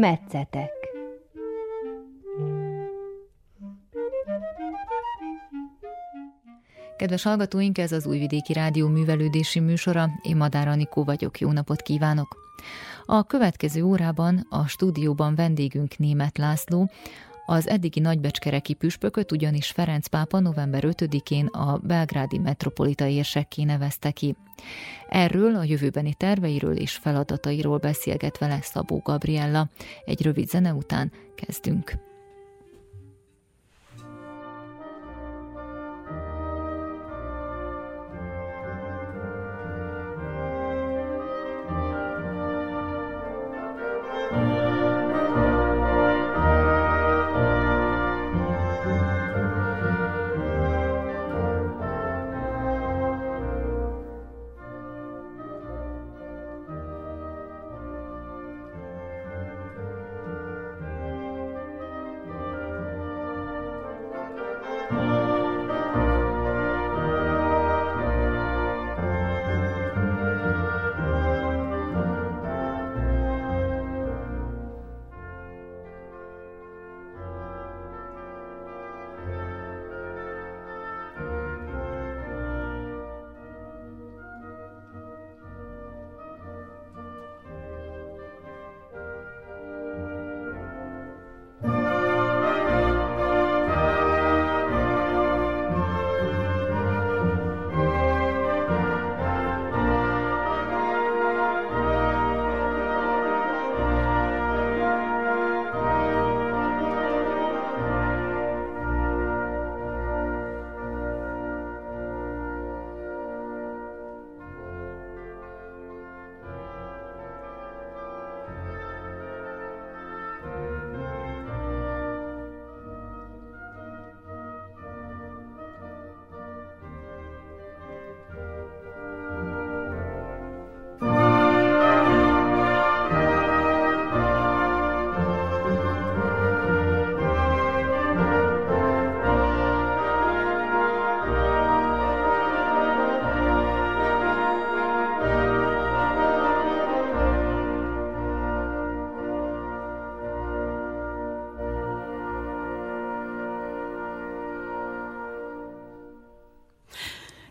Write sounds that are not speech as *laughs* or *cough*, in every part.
Metszetek Kedves hallgatóink, ez az Újvidéki Rádió művelődési műsora. Én Madár Anikó vagyok, jó napot kívánok! A következő órában a stúdióban vendégünk német László, az eddigi nagybecskereki püspököt ugyanis Ferenc pápa november 5-én a belgrádi metropolita érsekké nevezte ki. Erről a jövőbeni terveiről és feladatairól beszélget vele Szabó Gabriella. Egy rövid zene után kezdünk.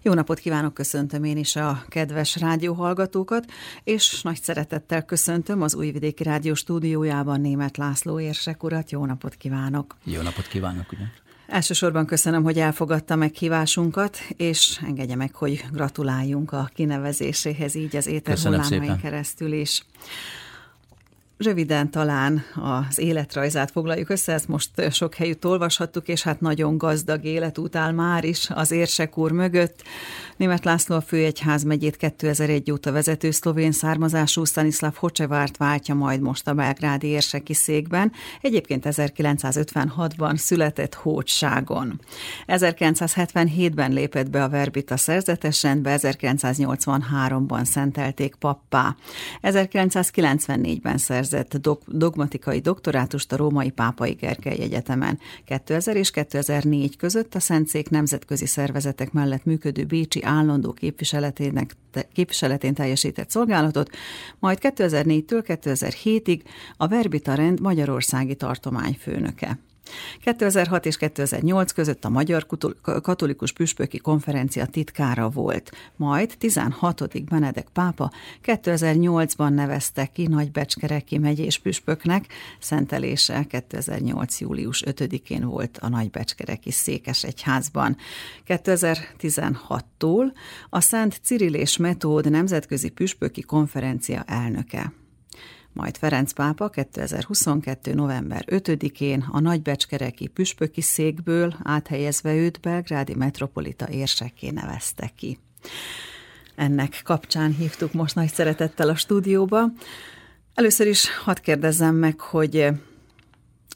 Jó napot kívánok, köszöntöm én is a kedves rádióhallgatókat, és nagy szeretettel köszöntöm az Újvidéki Rádió stúdiójában német László érsek urat. Jó napot kívánok! Jó napot kívánok! Ugye? Elsősorban köszönöm, hogy elfogadta meghívásunkat, és engedje meg, hogy gratuláljunk a kinevezéséhez így az éterhullámain keresztül is. Röviden talán az életrajzát foglaljuk össze, ezt most sok helyütt olvashattuk, és hát nagyon gazdag életút áll már is az érsek úr mögött. Német László a főegyház megyét 2001 óta vezető szlovén származású Stanislav Hocsevárt váltja majd most a belgrádi érseki székben. Egyébként 1956-ban született Hótságon. 1977-ben lépett be a Verbita szerzetes rendbe, 1983-ban szentelték pappá. 1994-ben szerzett dogmatikai doktorátust a Római Pápai Gergely Egyetemen. 2000 és 2004 között a Szentszék nemzetközi szervezetek mellett működő Bécsi állandó képviseletének, képviseletén teljesített szolgálatot, majd 2004-től 2007-ig a Verbita rend Magyarországi tartományfőnöke. 2006 és 2008 között a Magyar Katolikus Püspöki Konferencia titkára volt, majd 16. Benedek pápa 2008-ban nevezte ki Nagybecskereki megyés püspöknek, szentelése 2008. július 5-én volt a Nagybecskereki Székesegyházban. 2016-tól a Szent Cyril és Metód Nemzetközi Püspöki Konferencia elnöke majd Ferenc pápa 2022. november 5-én a nagybecskereki püspöki székből áthelyezve őt belgrádi metropolita érsekké nevezte ki. Ennek kapcsán hívtuk most nagy szeretettel a stúdióba. Először is hadd kérdezzem meg, hogy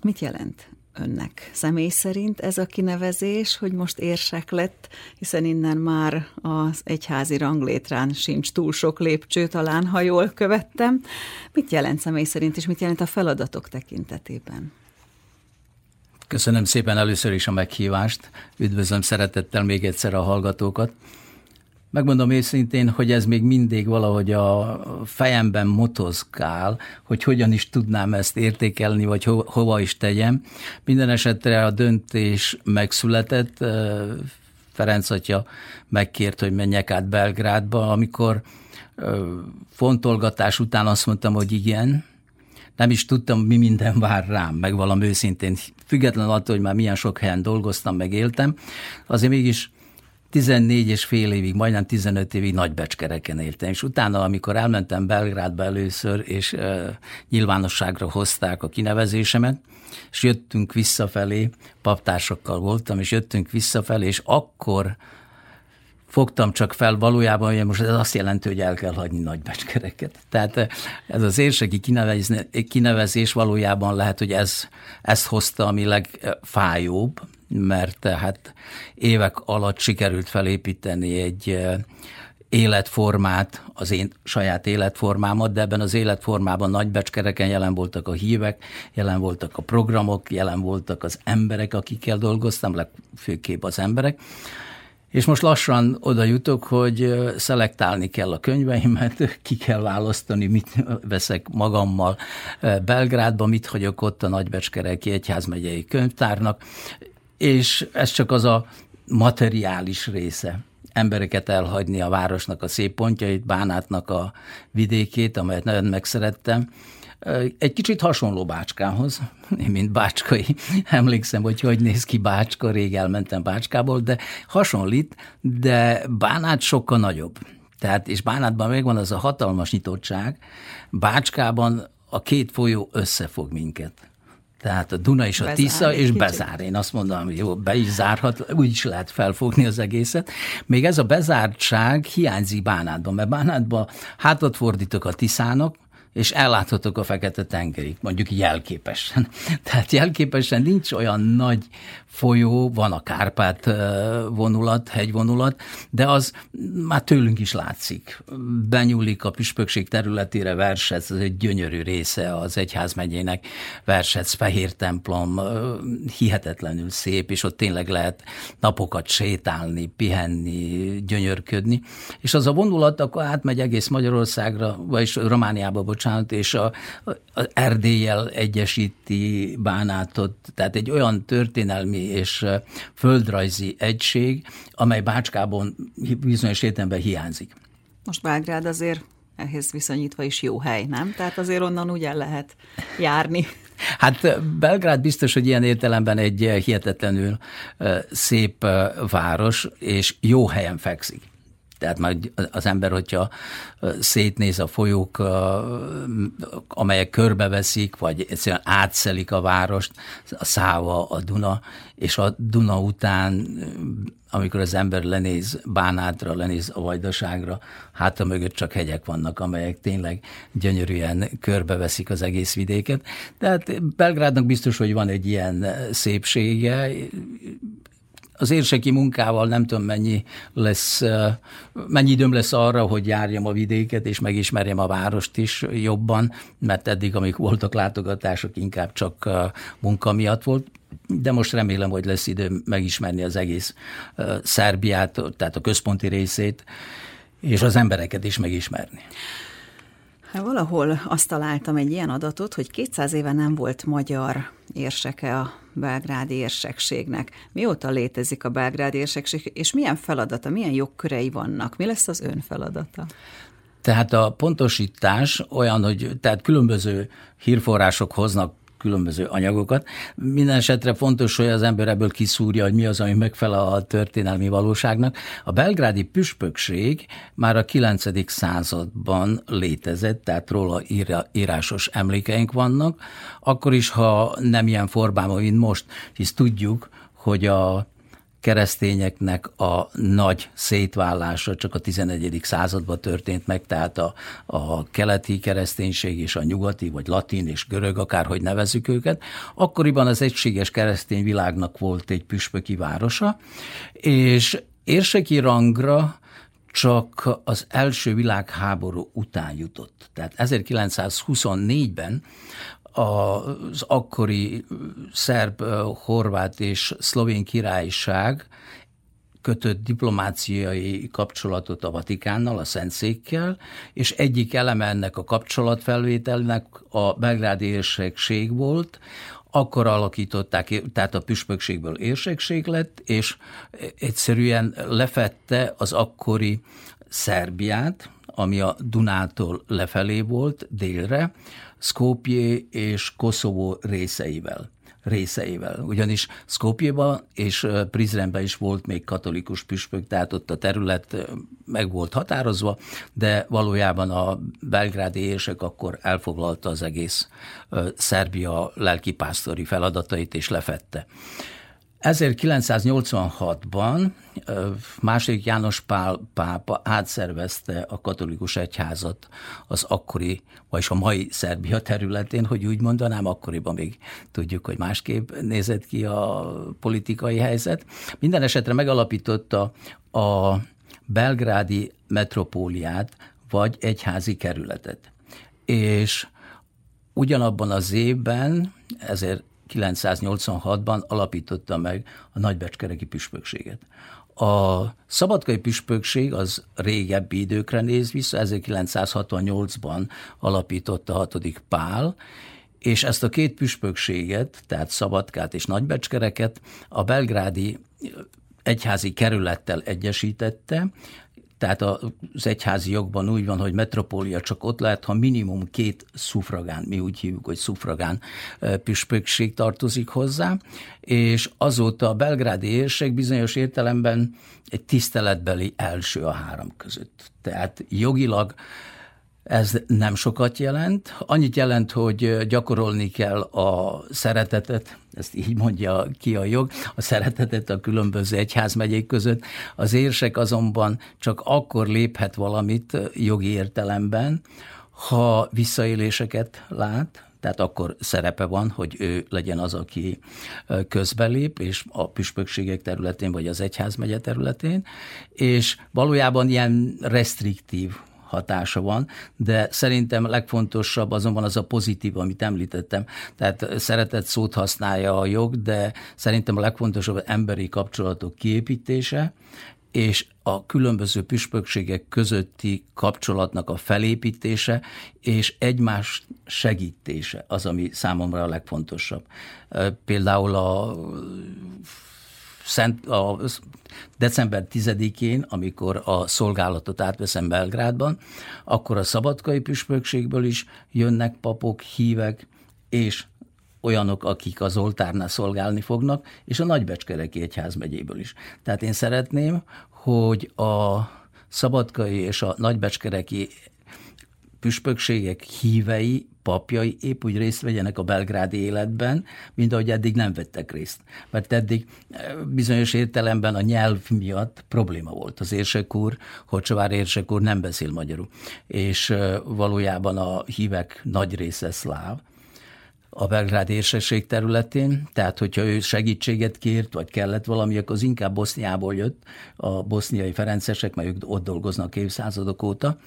mit jelent önnek személy szerint ez a kinevezés, hogy most érsek lett, hiszen innen már az egyházi ranglétrán sincs túl sok lépcső, talán, ha jól követtem. Mit jelent személy szerint, és mit jelent a feladatok tekintetében? Köszönöm szépen először is a meghívást. Üdvözlöm szeretettel még egyszer a hallgatókat. Megmondom őszintén, hogy ez még mindig valahogy a fejemben motozgál, hogy hogyan is tudnám ezt értékelni, vagy ho- hova is tegyem. Minden esetre a döntés megszületett, Ferenc atya megkért, hogy menjek át Belgrádba, amikor fontolgatás után azt mondtam, hogy igen, nem is tudtam, mi minden vár rám, meg valami őszintén, független attól, hogy már milyen sok helyen dolgoztam, meg éltem, azért mégis 14 és fél évig, majdnem 15 évig nagybecskereken éltem, és utána, amikor elmentem Belgrádba először, és uh, nyilvánosságra hozták a kinevezésemet, és jöttünk visszafelé, paptársakkal voltam, és jöttünk visszafelé, és akkor fogtam csak fel valójában, hogy most ez azt jelenti, hogy el kell hagyni nagybecskereket. Tehát ez az érseki kinevezés valójában lehet, hogy ez, ezt hozta, ami legfájóbb, mert hát évek alatt sikerült felépíteni egy életformát, az én saját életformámat, de ebben az életformában nagybecskereken jelen voltak a hívek, jelen voltak a programok, jelen voltak az emberek, akikkel dolgoztam, legfőképp az emberek, és most lassan oda jutok, hogy szelektálni kell a könyveimet, *laughs* ki kell választani, mit veszek magammal Belgrádba, mit hagyok ott a Nagybecskereki Egyházmegyei Könyvtárnak, és ez csak az a materiális része embereket elhagyni a városnak a szép pontjait, Bánátnak a vidékét, amelyet nagyon megszerettem, egy kicsit hasonló Bácskához, én mint bácskai, *laughs* emlékszem, hogy hogy néz ki Bácska, rég elmentem Bácskából, de hasonlít, de Bánát sokkal nagyobb. Tehát, és Bánátban megvan az a hatalmas nyitottság, Bácskában a két folyó összefog minket. Tehát a Duna és a bezár Tisza, és kicsit. bezár. Én azt mondom, hogy jó, be is zárhat, úgy is lehet felfogni az egészet. Még ez a bezártság hiányzik Bánátban, mert Bánátban hátat fordítok a Tiszának, és elláthatok a fekete tengerig, mondjuk jelképesen. *laughs* Tehát jelképesen nincs olyan nagy folyó, van a Kárpát vonulat, hegyvonulat, de az már tőlünk is látszik. Benyúlik a püspökség területére Versec, ez egy gyönyörű része az egyházmegyének, Versec, Fehér templom, hihetetlenül szép, és ott tényleg lehet napokat sétálni, pihenni, gyönyörködni. És az a vonulat akkor átmegy egész Magyarországra, vagyis Romániába, bocsánat, és a, a Erdélyel egyesíti Bánátot, tehát egy olyan történelmi és földrajzi egység, amely Bácskában bizonyos értelemben hiányzik. Most Belgrád azért ehhez viszonyítva is jó hely, nem? Tehát azért onnan úgy el lehet járni. Hát Belgrád biztos, hogy ilyen értelemben egy hihetetlenül szép város, és jó helyen fekszik. Tehát már az ember, hogyha szétnéz a folyók, amelyek körbeveszik, vagy egyszerűen átszelik a várost, a Száva, a Duna, és a Duna után, amikor az ember lenéz Bánátra, lenéz a Vajdaságra, háta mögött csak hegyek vannak, amelyek tényleg gyönyörűen körbeveszik az egész vidéket. Tehát Belgrádnak biztos, hogy van egy ilyen szépsége, az érseki munkával nem tudom mennyi lesz, mennyi időm lesz arra, hogy járjam a vidéket, és megismerjem a várost is jobban, mert eddig, amik voltak látogatások, inkább csak munka miatt volt, de most remélem, hogy lesz idő megismerni az egész Szerbiát, tehát a központi részét, és az embereket is megismerni. Hát valahol azt találtam egy ilyen adatot, hogy 200 éve nem volt magyar érseke a belgrádi érsekségnek. Mióta létezik a belgrádi érsekség, és milyen feladata, milyen jogkörei vannak? Mi lesz az ön feladata? Tehát a pontosítás olyan, hogy tehát különböző hírforrások hoznak különböző anyagokat. Minden esetre fontos, hogy az ember ebből kiszúrja, hogy mi az, ami megfelel a történelmi valóságnak. A belgrádi püspökség már a 9. században létezett, tehát róla írásos emlékeink vannak, akkor is, ha nem ilyen formában, mint most, hisz tudjuk, hogy a keresztényeknek a nagy szétválása csak a 11. században történt meg, tehát a, a keleti kereszténység és a nyugati, vagy latin és görög, akárhogy nevezzük őket. Akkoriban az egységes keresztény világnak volt egy püspöki városa, és érseki rangra csak az első világháború után jutott. Tehát 1924-ben az akkori szerb, horvát és szlovén királyság kötött diplomáciai kapcsolatot a Vatikánnal, a Szentszékkel, és egyik eleme ennek a kapcsolatfelvételnek a belgrádi érsekség volt, akkor alakították, tehát a püspökségből érsekség lett, és egyszerűen lefette az akkori Szerbiát, ami a Dunától lefelé volt, délre, Skopje és Koszovó részeivel részeivel. Ugyanis Skopjeba és Prizrenben is volt még katolikus püspök, tehát ott a terület meg volt határozva, de valójában a belgrádi érsek akkor elfoglalta az egész Szerbia lelkipásztori feladatait és lefette. 1986-ban második János Pál pápa átszervezte a katolikus egyházat az akkori, vagyis a mai Szerbia területén, hogy úgy mondanám, akkoriban még tudjuk, hogy másképp nézett ki a politikai helyzet. Minden esetre megalapította a belgrádi metropóliát, vagy egyházi kerületet. És ugyanabban az évben, ezért 1986-ban alapította meg a nagybecskereki püspökséget. A szabadkai püspökség az régebbi időkre néz vissza, 1968-ban alapította a hatodik Pál, és ezt a két püspökséget, tehát Szabadkát és Nagybecskereket a belgrádi egyházi kerülettel egyesítette, tehát az egyházi jogban úgy van, hogy metropólia csak ott lehet, ha minimum két szufragán, mi úgy hívjuk, hogy szufragán püspökség tartozik hozzá, és azóta a belgrádi érsek bizonyos értelemben egy tiszteletbeli első a három között. Tehát jogilag ez nem sokat jelent. Annyit jelent, hogy gyakorolni kell a szeretetet, ezt így mondja ki a jog, a szeretetet a különböző egyházmegyék között. Az érsek azonban csak akkor léphet valamit jogi értelemben, ha visszaéléseket lát, tehát akkor szerepe van, hogy ő legyen az, aki közbelép, és a püspökségek területén, vagy az egyházmegye területén, és valójában ilyen restriktív hatása van, de szerintem legfontosabb azonban az a pozitív, amit említettem. Tehát szeretett szót használja a jog, de szerintem a legfontosabb az emberi kapcsolatok kiépítése, és a különböző püspökségek közötti kapcsolatnak a felépítése és egymás segítése az, ami számomra a legfontosabb. Például a Szent, a december 10-én, amikor a szolgálatot átveszem Belgrádban, akkor a szabadkai püspökségből is jönnek papok, hívek, és olyanok, akik az oltárnál szolgálni fognak, és a Nagybecskereki Egyház megyéből is. Tehát én szeretném, hogy a szabadkai és a nagybecskereki püspökségek hívei, papjai épp úgy részt vegyenek a belgrádi életben, mint ahogy eddig nem vettek részt. Mert eddig eh, bizonyos értelemben a nyelv miatt probléma volt. Az érsek úr, Hocsovár érsek úr nem beszél magyarul, és eh, valójában a hívek nagy része szláv, a Belgrád érsesség területén, tehát hogyha ő segítséget kért, vagy kellett valami, akkor az inkább Boszniából jött, a boszniai ferencesek, mert ők ott dolgoznak évszázadok óta,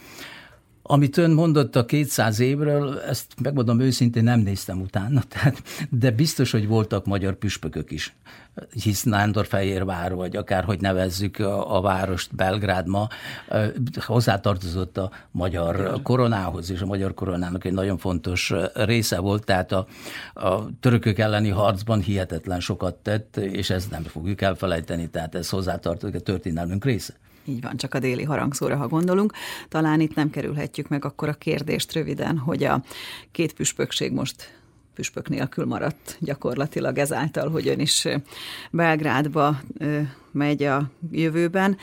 amit ön mondott a 200 évről, ezt megmondom őszintén nem néztem utána, *laughs* tehát, de biztos, hogy voltak magyar püspökök is. Hisz Nándorfehérvár, vagy akárhogy nevezzük a, a várost, Belgrád ma, hozzátartozott a magyar koronához, és a magyar koronának egy nagyon fontos része volt, tehát a, a törökök elleni harcban hihetetlen sokat tett, és ezt nem fogjuk elfelejteni, tehát ez hozzátartozik a történelmünk része. Így van, csak a déli harangszóra, ha gondolunk. Talán itt nem kerülhetjük meg akkor a kérdést röviden, hogy a két püspökség most püspök nélkül maradt gyakorlatilag ezáltal, hogy ön is Belgrádba megy a jövőben.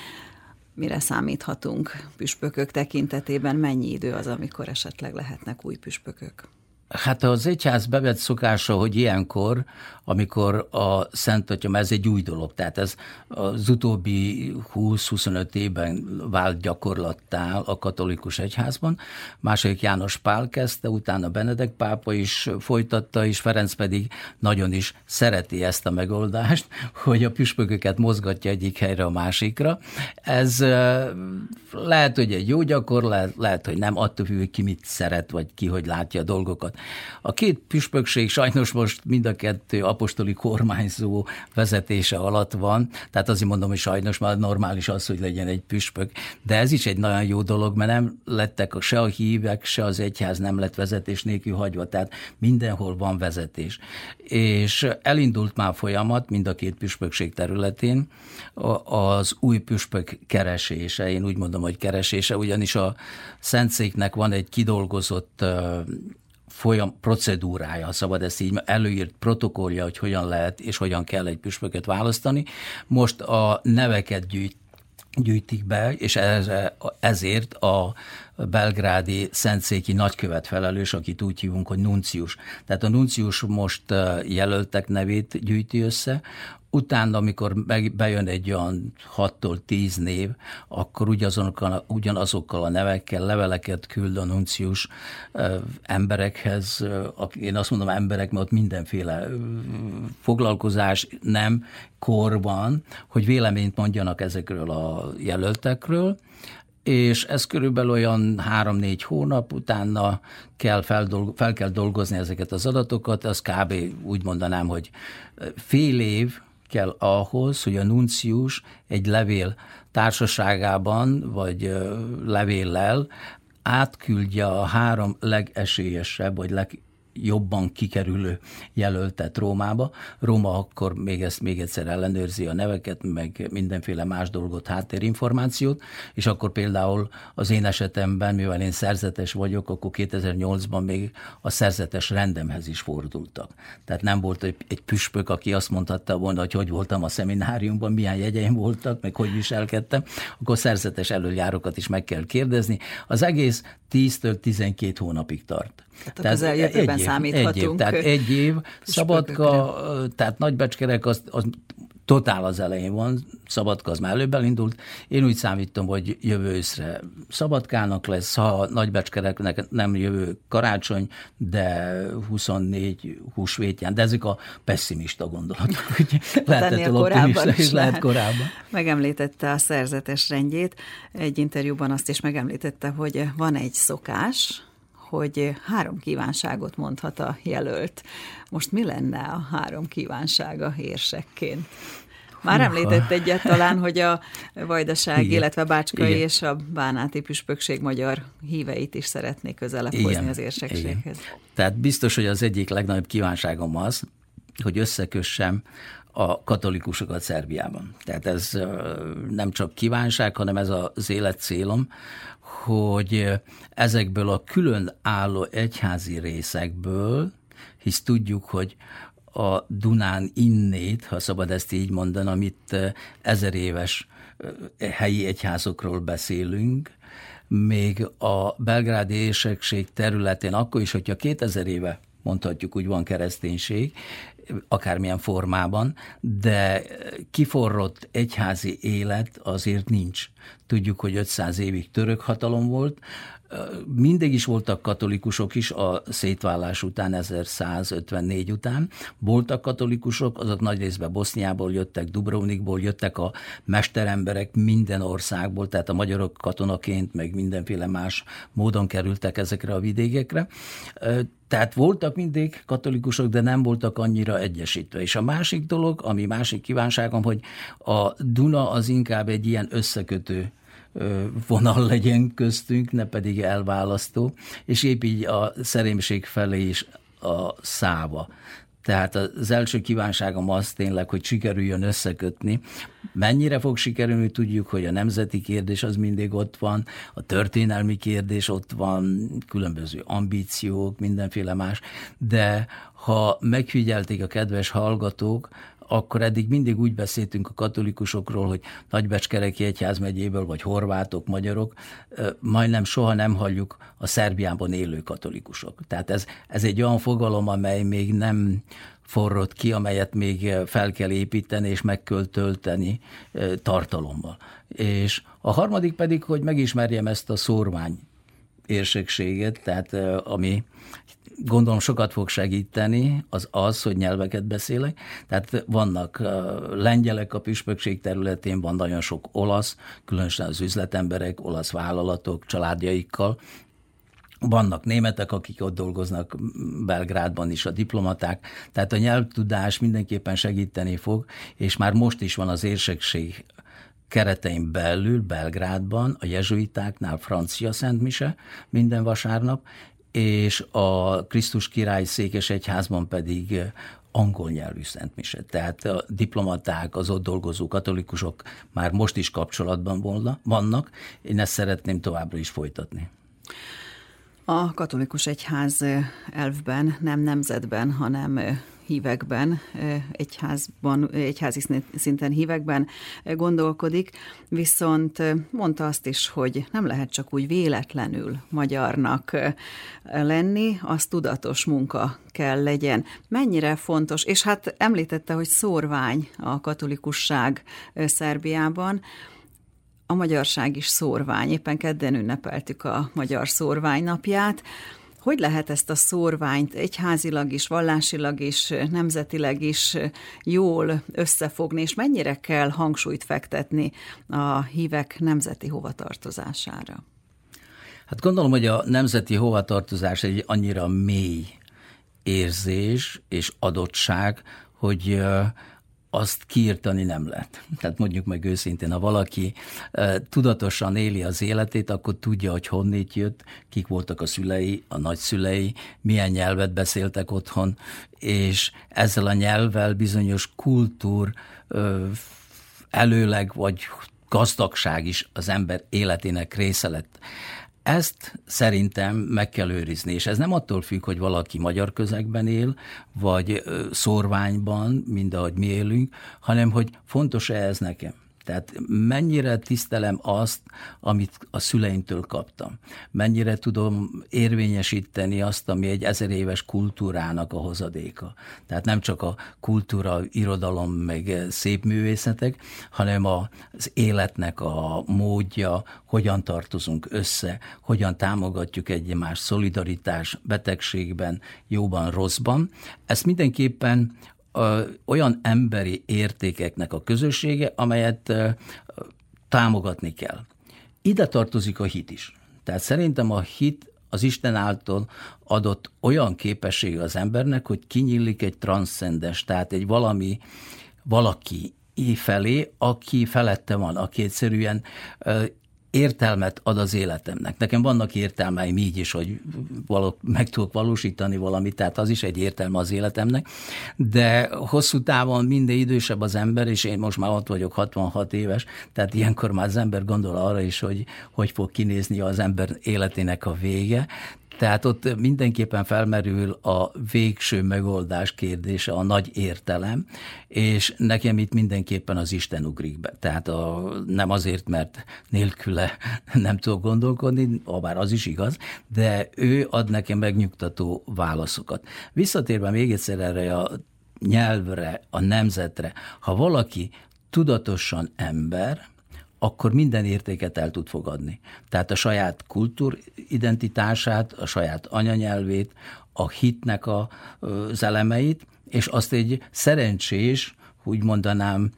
Mire számíthatunk püspökök tekintetében? Mennyi idő az, amikor esetleg lehetnek új püspökök? Hát az egyház bevett szokása, hogy ilyenkor, amikor a Szent Atya, ez egy új dolog, tehát ez az utóbbi 20-25 évben vált gyakorlattá a katolikus egyházban. Második János Pál kezdte, utána Benedek pápa is folytatta, és Ferenc pedig nagyon is szereti ezt a megoldást, *laughs* hogy a püspököket mozgatja egyik helyre a másikra. Ez lehet, hogy egy jó gyakorlat, lehet, hogy nem, attól függ, ki mit szeret, vagy ki hogy látja a dolgokat. A két püspökség sajnos most mind a kettő apostoli kormányzó vezetése alatt van, tehát azért mondom, hogy sajnos már normális az, hogy legyen egy püspök, de ez is egy nagyon jó dolog, mert nem lettek se a hívek, se az egyház nem lett vezetés nélkül hagyva, tehát mindenhol van vezetés. És elindult már folyamat mind a két püspökség területén. Az új püspök keresése, én úgy mondom, hogy keresése, ugyanis a Szentszéknek van egy kidolgozott folyam procedúrája, szabad ezt így előírt protokollja, hogy hogyan lehet és hogyan kell egy püspököt választani. Most a neveket gyűjt, gyűjtik be, és ez, ezért a belgrádi szentszéki nagykövet felelős, akit úgy hívunk, hogy nuncius. Tehát a nuncius most jelöltek nevét gyűjti össze, utána, amikor bejön egy olyan 6-tól 10 név, akkor ugyanazokkal, ugyanazokkal a nevekkel leveleket küld a nuncius emberekhez, én azt mondom emberek, mert ott mindenféle foglalkozás nem kor van, hogy véleményt mondjanak ezekről a jelöltekről, és ez körülbelül olyan három-négy hónap utána kell feldolgo- fel kell dolgozni ezeket az adatokat, az kb. úgy mondanám, hogy fél év kell ahhoz, hogy a nuncius egy levél társaságában, vagy levéllel átküldje a három legesélyesebb, vagy leg, jobban kikerülő jelöltet Rómába. Róma akkor még ezt még egyszer ellenőrzi a neveket, meg mindenféle más dolgot, háttérinformációt, és akkor például az én esetemben, mivel én szerzetes vagyok, akkor 2008-ban még a szerzetes rendemhez is fordultak. Tehát nem volt egy, egy püspök, aki azt mondhatta volna, hogy hogy voltam a szemináriumban, milyen jegyeim voltak, meg hogy viselkedtem, akkor szerzetes előjárokat is meg kell kérdezni. Az egész 10-től 12 hónapig tart. Tehát, tehát az eljövőben számíthatunk. Egy év, tehát egy év, Szabadka, tehát Nagybecskerek az, az totál az elején van, Szabadka az már előbb elindult. Én úgy számítom, hogy jövő őszre Szabadkának lesz, ha Nagybecskereknek nem jövő karácsony, de 24 húsvétján. De ezek a pessimista gondolatok, *laughs* hogy lehet ettől optimista, és lehet korábban. Megemlítette a szerzetes rendjét. Egy interjúban azt is megemlítette, hogy van egy szokás, hogy három kívánságot mondhat a jelölt. Most mi lenne a három kívánsága érsekként? Már említett egyet talán, hogy a Vajdaság, Igen. illetve Bácskai Igen. és a Bánáti püspökség magyar híveit is szeretnék közelebb Igen. hozni az érsekséghez. Igen. Tehát biztos, hogy az egyik legnagyobb kívánságom az, hogy összekössem a katolikusokat Szerbiában. Tehát ez nem csak kívánság, hanem ez az élet célom, hogy ezekből a külön álló egyházi részekből, hisz tudjuk, hogy a Dunán innét, ha szabad ezt így mondani, amit ezer éves helyi egyházokról beszélünk, még a belgrádi érsekség területén, akkor is, hogyha 2000 éve mondhatjuk úgy van kereszténység, akármilyen formában, de kiforrott egyházi élet azért nincs. Tudjuk, hogy 500 évig török hatalom volt, mindig is voltak katolikusok is a szétválás után, 1154 után. Voltak katolikusok, azok nagy részben Boszniából jöttek, Dubrovnikból jöttek a mesteremberek minden országból, tehát a magyarok katonaként, meg mindenféle más módon kerültek ezekre a vidékekre. Tehát voltak mindig katolikusok, de nem voltak annyira egyesítve. És a másik dolog, ami másik kívánságom, hogy a Duna az inkább egy ilyen összekötő vonal legyen köztünk, ne pedig elválasztó, és épp így a szerémség felé is a száva. Tehát az első kívánságom az tényleg, hogy sikerüljön összekötni. Mennyire fog sikerülni, tudjuk, hogy a nemzeti kérdés az mindig ott van, a történelmi kérdés ott van, különböző ambíciók, mindenféle más, de ha megfigyelték a kedves hallgatók, akkor eddig mindig úgy beszéltünk a katolikusokról, hogy Nagybecskereki egyházmegyéből, vagy horvátok, magyarok, majdnem soha nem halljuk a Szerbiában élő katolikusok. Tehát ez, ez egy olyan fogalom, amely még nem forrott ki, amelyet még fel kell építeni és meg kell tölteni tartalommal. És a harmadik pedig, hogy megismerjem ezt a szórvány érsekséget, tehát ami gondolom sokat fog segíteni, az az, hogy nyelveket beszélek. Tehát vannak lengyelek a püspökség területén, van nagyon sok olasz, különösen az üzletemberek, olasz vállalatok, családjaikkal, vannak németek, akik ott dolgoznak Belgrádban is, a diplomaták, tehát a nyelvtudás mindenképpen segíteni fog, és már most is van az érsekség keretein belül Belgrádban, a jezsuitáknál francia szentmise minden vasárnap, és a Krisztus király székes egyházban pedig angol nyelvű szentmise. Tehát a diplomaták, az ott dolgozó katolikusok már most is kapcsolatban vannak. Én ezt szeretném továbbra is folytatni. A katolikus egyház elvben, nem nemzetben, hanem hívekben, egyházban, egyházi szinten hívekben gondolkodik, viszont mondta azt is, hogy nem lehet csak úgy véletlenül magyarnak lenni, az tudatos munka kell legyen. Mennyire fontos, és hát említette, hogy szórvány a katolikusság Szerbiában, a magyarság is szórvány. Éppen kedden ünnepeltük a Magyar Szórvány napját. Hogy lehet ezt a szórványt egyházilag is, vallásilag is, nemzetileg is jól összefogni, és mennyire kell hangsúlyt fektetni a hívek nemzeti hovatartozására? Hát gondolom, hogy a nemzeti hovatartozás egy annyira mély érzés és adottság, hogy azt kiirtani nem lehet. Tehát mondjuk meg őszintén, ha valaki tudatosan éli az életét, akkor tudja, hogy honnét jött, kik voltak a szülei, a nagyszülei, milyen nyelvet beszéltek otthon, és ezzel a nyelvvel bizonyos kultúr előleg vagy gazdagság is az ember életének része lett. Ezt szerintem meg kell őrizni, és ez nem attól függ, hogy valaki magyar közegben él, vagy szorványban, mind ahogy mi élünk, hanem hogy fontos-e ez nekem. Tehát mennyire tisztelem azt, amit a szüleimtől kaptam. Mennyire tudom érvényesíteni azt, ami egy ezer éves kultúrának a hozadéka. Tehát nem csak a kultúra, irodalom, meg szép művészetek, hanem az életnek a módja, hogyan tartozunk össze, hogyan támogatjuk egymást, szolidaritás, betegségben, jóban, rosszban. Ezt mindenképpen olyan emberi értékeknek a közössége, amelyet támogatni kell. Ide tartozik a hit is. Tehát szerintem a hit az Isten által adott olyan képessége az embernek, hogy kinyílik egy transzcendes, tehát egy valami, valaki felé, aki felette van, aki egyszerűen értelmet ad az életemnek. Nekem vannak értelmeim így is, hogy való, meg tudok valósítani valamit, tehát az is egy értelme az életemnek, de hosszú távon minden idősebb az ember, és én most már ott vagyok 66 éves, tehát ilyenkor már az ember gondol arra is, hogy hogy fog kinézni az ember életének a vége, tehát ott mindenképpen felmerül a végső megoldás kérdése, a nagy értelem, és nekem itt mindenképpen az Isten ugrik be. Tehát a, nem azért, mert nélküle nem tudok gondolkodni, bár az is igaz, de ő ad nekem megnyugtató válaszokat. Visszatérve még egyszer erre a nyelvre, a nemzetre, ha valaki tudatosan ember, akkor minden értéket el tud fogadni. Tehát a saját kultúridentitását, a saját anyanyelvét, a hitnek a, az elemeit, és azt egy szerencsés, úgy mondanám,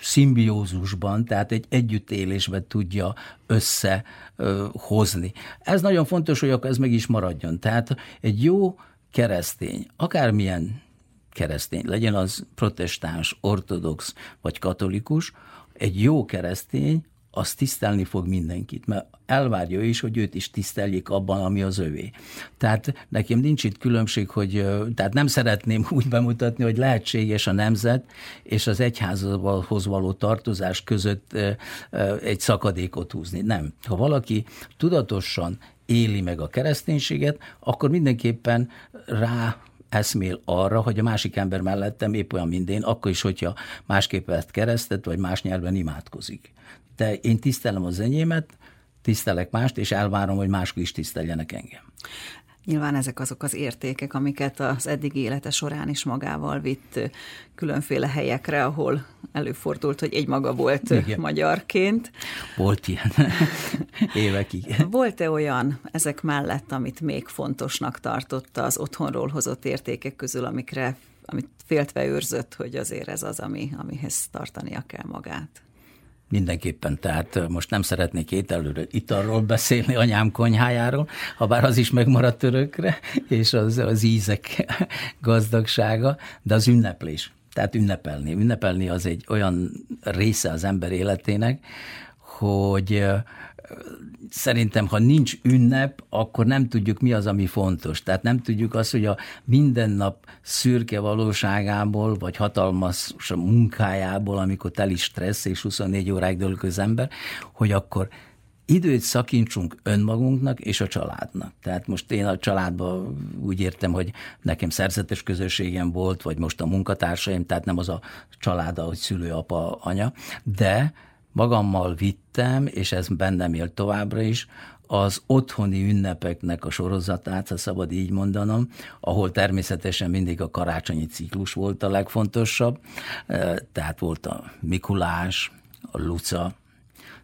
szimbiózusban, tehát egy együttélésben tudja összehozni. Ez nagyon fontos, hogy akkor ez meg is maradjon. Tehát egy jó keresztény, akármilyen keresztény, legyen az protestáns, ortodox vagy katolikus, egy jó keresztény az tisztelni fog mindenkit, mert elvárja is, hogy őt is tiszteljék abban, ami az övé. Tehát nekem nincs itt különbség, hogy tehát nem szeretném *laughs* úgy bemutatni, hogy lehetséges a nemzet és az egyházhoz való tartozás között egy szakadékot húzni. Nem. Ha valaki tudatosan éli meg a kereszténységet, akkor mindenképpen rá eszmél arra, hogy a másik ember mellettem épp olyan, mint én, akkor is, hogyha másképp vett keresztet, vagy más nyelven imádkozik. De én tisztelem az enyémet, tisztelek mást, és elvárom, hogy mások is tiszteljenek engem. Nyilván ezek azok az értékek, amiket az eddig élete során is magával vitt különféle helyekre, ahol előfordult, hogy egy maga volt Igen. magyarként. Volt ilyen *laughs* évekig. Volt-e olyan ezek mellett, amit még fontosnak tartotta az otthonról hozott értékek közül, amikre, amit féltve őrzött, hogy azért ez az, ami, amihez tartania kell magát? Mindenképpen, tehát most nem szeretnék ételről, italról beszélni anyám konyhájáról, ha bár az is megmaradt örökre, és az, az ízek *laughs* gazdagsága, de az ünneplés. Tehát ünnepelni. Ünnepelni az egy olyan része az ember életének, hogy szerintem, ha nincs ünnep, akkor nem tudjuk, mi az, ami fontos. Tehát nem tudjuk azt, hogy a mindennap szürke valóságából, vagy hatalmas munkájából, amikor teli stressz, és 24 óráig dőlök az ember, hogy akkor időt szakintsunk önmagunknak és a családnak. Tehát most én a családban úgy értem, hogy nekem szerzetes közösségem volt, vagy most a munkatársaim, tehát nem az a család, ahogy szülő, apa, anya, de magammal vittem, és ez bennem él továbbra is, az otthoni ünnepeknek a sorozatát, ha szabad így mondanom, ahol természetesen mindig a karácsonyi ciklus volt a legfontosabb, tehát volt a Mikulás, a Luca,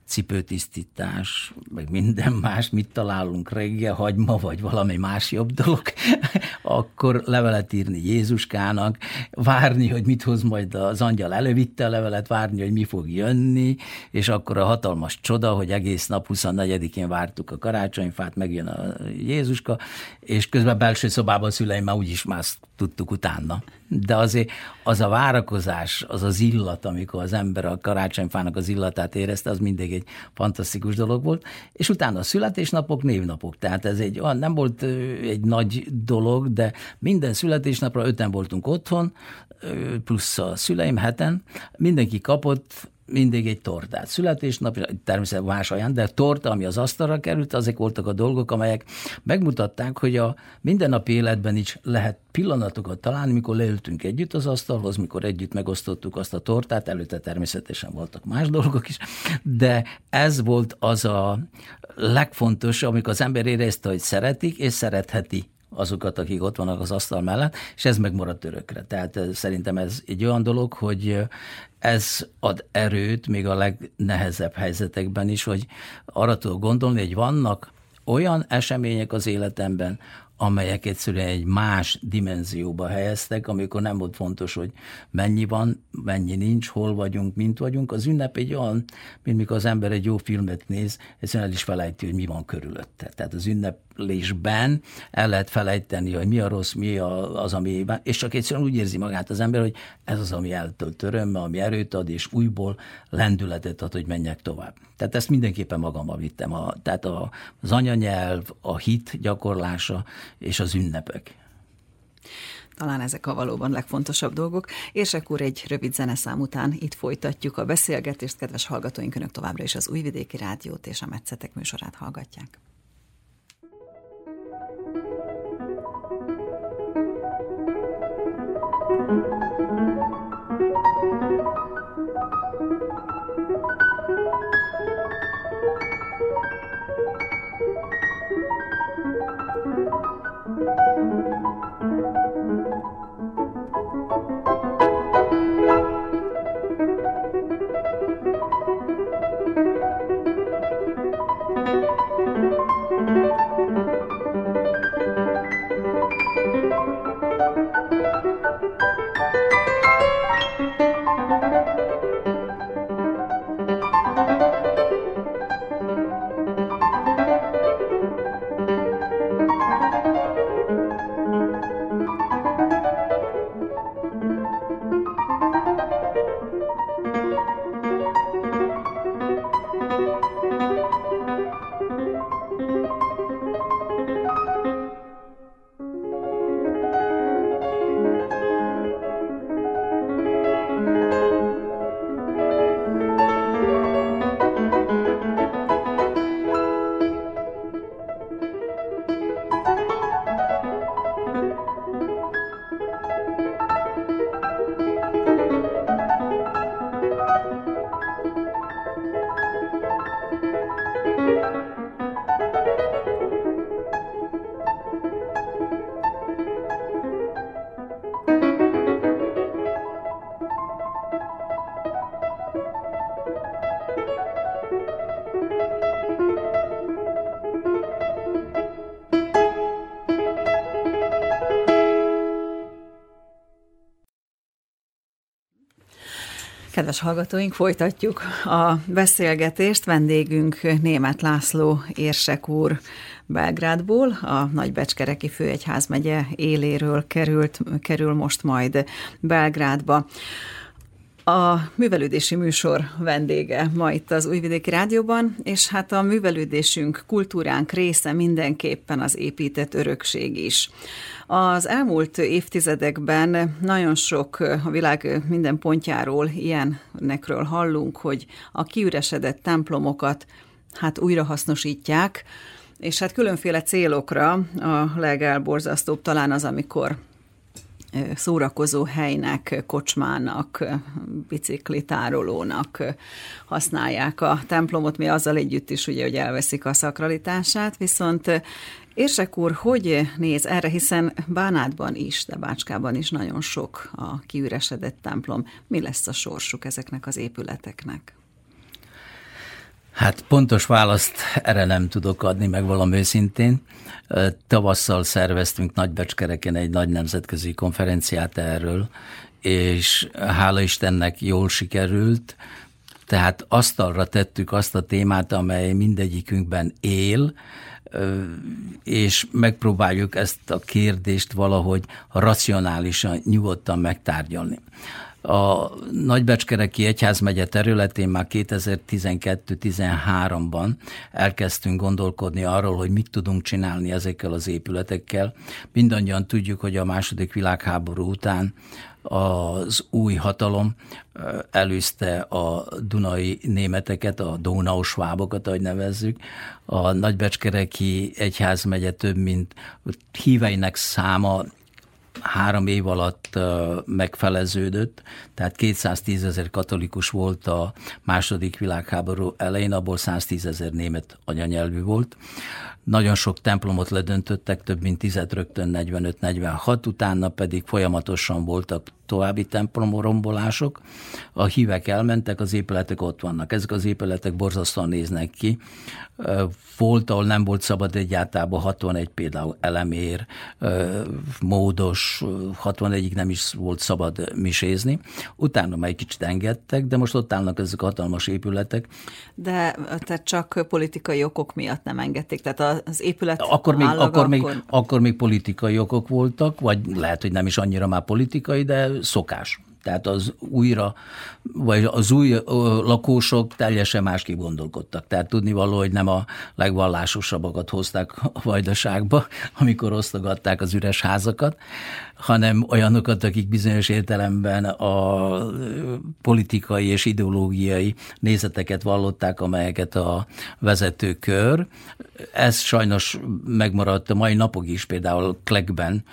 cipőtisztítás, meg minden más, mit találunk reggel, hagyma, vagy valami más jobb dolog, *laughs* akkor levelet írni Jézuskának, várni, hogy mit hoz majd az angyal elővitte a levelet, várni, hogy mi fog jönni, és akkor a hatalmas csoda, hogy egész nap 24-én vártuk a karácsonyfát, megjön a Jézuska, és közben belső szobában a szüleim már úgyis már tudtuk utána de azért az a várakozás, az az illat, amikor az ember a karácsonyfának az illatát érezte, az mindig egy fantasztikus dolog volt. És utána a születésnapok, névnapok. Tehát ez egy olyan, nem volt egy nagy dolog, de minden születésnapra öten voltunk otthon, plusz a szüleim heten, mindenki kapott mindig egy tortát. Születésnap, természetesen más olyan, de torta, ami az asztalra került, azok voltak a dolgok, amelyek megmutatták, hogy a mindennapi életben is lehet pillanatokat találni, mikor leültünk együtt az asztalhoz, mikor együtt megosztottuk azt a tortát, előtte természetesen voltak más dolgok is, de ez volt az a legfontosabb, amikor az ember érezte, hogy szeretik és szeretheti azokat, akik ott vannak az asztal mellett, és ez megmaradt örökre. Tehát szerintem ez egy olyan dolog, hogy ez ad erőt még a legnehezebb helyzetekben is, hogy arra tudok gondolni, hogy vannak olyan események az életemben, amelyek egyszerűen egy más dimenzióba helyeztek, amikor nem volt fontos, hogy mennyi van, mennyi nincs, hol vagyunk, mint vagyunk. Az ünnep egy olyan, mint mikor az ember egy jó filmet néz, egyszerűen el is felejti, hogy mi van körülötte. Tehát az ünneplésben el lehet felejteni, hogy mi a rossz, mi az, ami... És csak egyszerűen úgy érzi magát az ember, hogy ez az, ami eltölt örömmel, ami erőt ad, és újból lendületet ad, hogy menjek tovább. Tehát ezt mindenképpen magammal vittem. A, tehát a, az anyanyelv, a hit gyakorlása és az ünnepek. Talán ezek a valóban legfontosabb dolgok. És akkor egy rövid zeneszám után itt folytatjuk a beszélgetést. Kedves hallgatóink, Önök továbbra is az Újvidéki Rádiót és a Metszetek műsorát hallgatják. Kedves hallgatóink, folytatjuk a beszélgetést. Vendégünk német László érsek úr Belgrádból, a Nagybecskereki Főegyházmegye éléről került, kerül most majd Belgrádba. A művelődési műsor vendége ma itt az Újvidéki Rádióban, és hát a művelődésünk, kultúránk része mindenképpen az épített örökség is. Az elmúlt évtizedekben nagyon sok a világ minden pontjáról ilyennekről hallunk, hogy a kiüresedett templomokat hát újra hasznosítják, és hát különféle célokra a legelborzasztóbb talán az, amikor szórakozó helynek, kocsmának, biciklitárolónak használják a templomot, mi azzal együtt is ugye, hogy elveszik a szakralitását, viszont Érsek úr, hogy néz erre, hiszen Bánátban is, de Bácskában is nagyon sok a kiüresedett templom. Mi lesz a sorsuk ezeknek az épületeknek? Hát pontos választ erre nem tudok adni, meg valami őszintén. Tavasszal szerveztünk Nagybecskereken egy nagy nemzetközi konferenciát erről, és hála Istennek jól sikerült, tehát asztalra tettük azt a témát, amely mindegyikünkben él, és megpróbáljuk ezt a kérdést valahogy racionálisan, nyugodtan megtárgyalni. A Nagybecskereki Egyházmegye területén már 2012-13-ban elkezdtünk gondolkodni arról, hogy mit tudunk csinálni ezekkel az épületekkel. Mindannyian tudjuk, hogy a második világháború után az új hatalom előzte a dunai németeket, a Donausvábokat, ahogy nevezzük. A Nagybecskereki egyházmegye több mint híveinek száma három év alatt megfeleződött, tehát 210 ezer katolikus volt a második világháború elején, abból 110 ezer német anyanyelvű volt. Nagyon sok templomot ledöntöttek, több mint tizet rögtön 45-46, utána pedig folyamatosan voltak további templomrombolások. A hívek elmentek, az épületek ott vannak. Ezek az épületek borzasztóan néznek ki. Volt, ahol nem volt szabad egyáltalán 61 például elemér, módos, 61-ig nem is volt szabad misézni. Utána már egy kicsit engedtek, de most ott állnak ezek a hatalmas épületek. De tehát csak politikai okok miatt nem engedték, tehát az épület akkor még, állaga, akkor, még, akkor még politikai okok voltak, vagy lehet, hogy nem is annyira már politikai, de szokás. Tehát az újra, vagy az új lakósok teljesen másképp gondolkodtak. Tehát tudni való, hogy nem a legvallásosabbakat hozták a vajdaságba, *laughs* amikor osztogatták az üres házakat, hanem olyanokat, akik bizonyos értelemben a politikai és ideológiai nézeteket vallották, amelyeket a vezetőkör. Ez sajnos megmaradt a mai napok is, például Klekben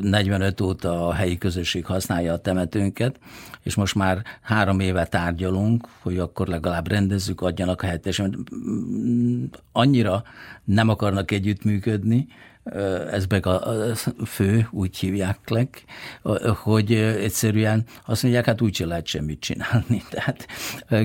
45 óta a helyi közösség használja a temetőnket, és most már három éve tárgyalunk, hogy akkor legalább rendezzük, adjanak a helyetesen. Annyira nem akarnak együttműködni, ez meg a fő, úgy hívják le, hogy egyszerűen azt mondják, hát úgy lehet semmit csinálni. *laughs* Tehát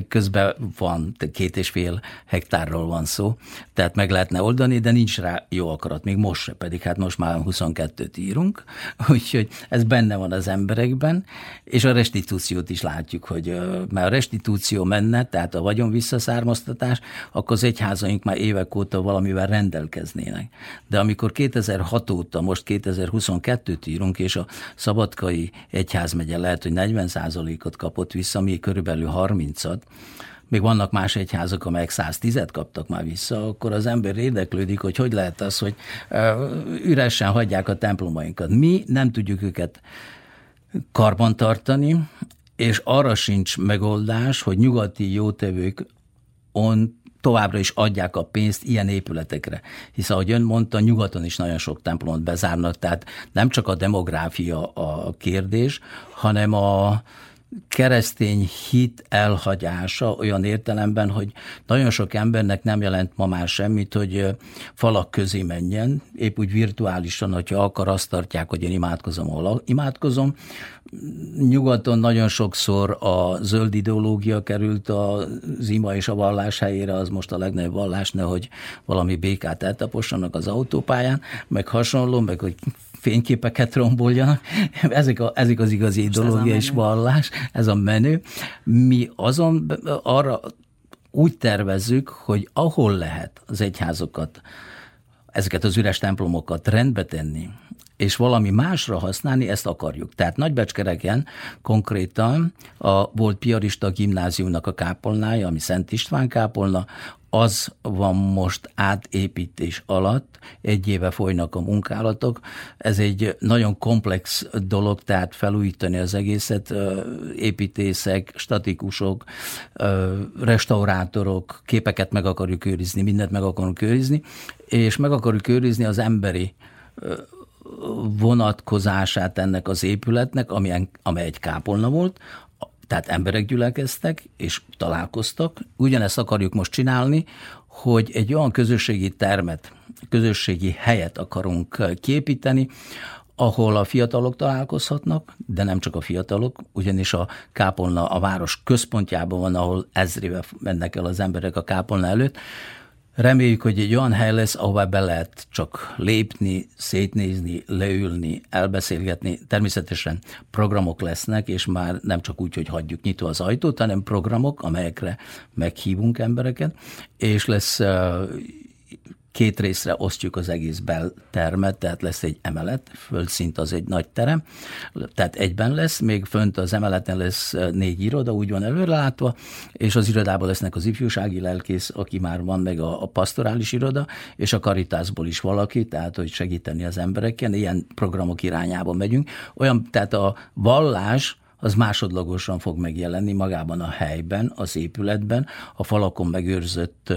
közben van, két és fél hektárról van szó, tehát meg lehetne oldani, de nincs rá jó akarat, még most se, pedig hát most már 22-t írunk, *laughs* úgyhogy ez benne van az emberekben, és a restitúciót is látjuk, hogy mert a restitúció menne, tehát a vagyon visszaszármaztatás, akkor az egyházaink már évek óta valamivel rendelkeznének. De amikor 2006 óta, most 2022-t írunk, és a Szabadkai Egyházmegye lehet, hogy 40%-ot kapott vissza, mi körülbelül 30-at, még vannak más egyházak, amelyek 110-et kaptak már vissza, akkor az ember érdeklődik, hogy hogy lehet az, hogy üresen hagyják a templomainkat. Mi nem tudjuk őket karbantartani, és arra sincs megoldás, hogy nyugati jótevők on továbbra is adják a pénzt ilyen épületekre. Hisz ahogy ön mondta, nyugaton is nagyon sok templomot bezárnak, tehát nem csak a demográfia a kérdés, hanem a, keresztény hit elhagyása olyan értelemben, hogy nagyon sok embernek nem jelent ma már semmit, hogy falak közé menjen, épp úgy virtuálisan, hogyha akar, azt tartják, hogy én imádkozom, ahol imádkozom. Nyugaton nagyon sokszor a zöld ideológia került az ima és a vallás helyére, az most a legnagyobb vallás, nehogy valami békát eltapossanak az autópályán, meg hasonló, meg hogy fényképeket romboljanak. Ezek, a, ezek az igazi ideológia és vallás, ez a menő. Mi azon arra úgy tervezzük, hogy ahol lehet az egyházokat, ezeket az üres templomokat rendbe tenni, és valami másra használni, ezt akarjuk. Tehát Nagybecskereken konkrétan a volt piarista gimnáziumnak a kápolnája, ami Szent István kápolna, az van most átépítés alatt, egy éve folynak a munkálatok. Ez egy nagyon komplex dolog, tehát felújítani az egészet, építészek, statikusok, restaurátorok, képeket meg akarjuk őrizni, mindent meg akarunk őrizni, és meg akarjuk őrizni az emberi vonatkozását ennek az épületnek, amilyen, amely egy kápolna volt, tehát emberek gyülekeztek és találkoztak. Ugyanezt akarjuk most csinálni, hogy egy olyan közösségi termet, közösségi helyet akarunk kiépíteni, ahol a fiatalok találkozhatnak, de nem csak a fiatalok, ugyanis a kápolna a város központjában van, ahol ezrével mennek el az emberek a kápolna előtt, Reméljük, hogy egy olyan hely lesz, ahová be lehet csak lépni, szétnézni, leülni, elbeszélgetni. Természetesen programok lesznek, és már nem csak úgy, hogy hagyjuk nyitva az ajtót, hanem programok, amelyekre meghívunk embereket, és lesz két részre osztjuk az egész beltermet, tehát lesz egy emelet, földszint az egy nagy terem, tehát egyben lesz, még fönt az emeleten lesz négy iroda, úgy van előrelátva, és az irodában lesznek az ifjúsági lelkész, aki már van, meg a, a pastorális iroda, és a karitásból is valaki, tehát hogy segíteni az embereken, ilyen programok irányába megyünk. Olyan, tehát a vallás, az másodlagosan fog megjelenni magában a helyben, az épületben, a falakon megőrzött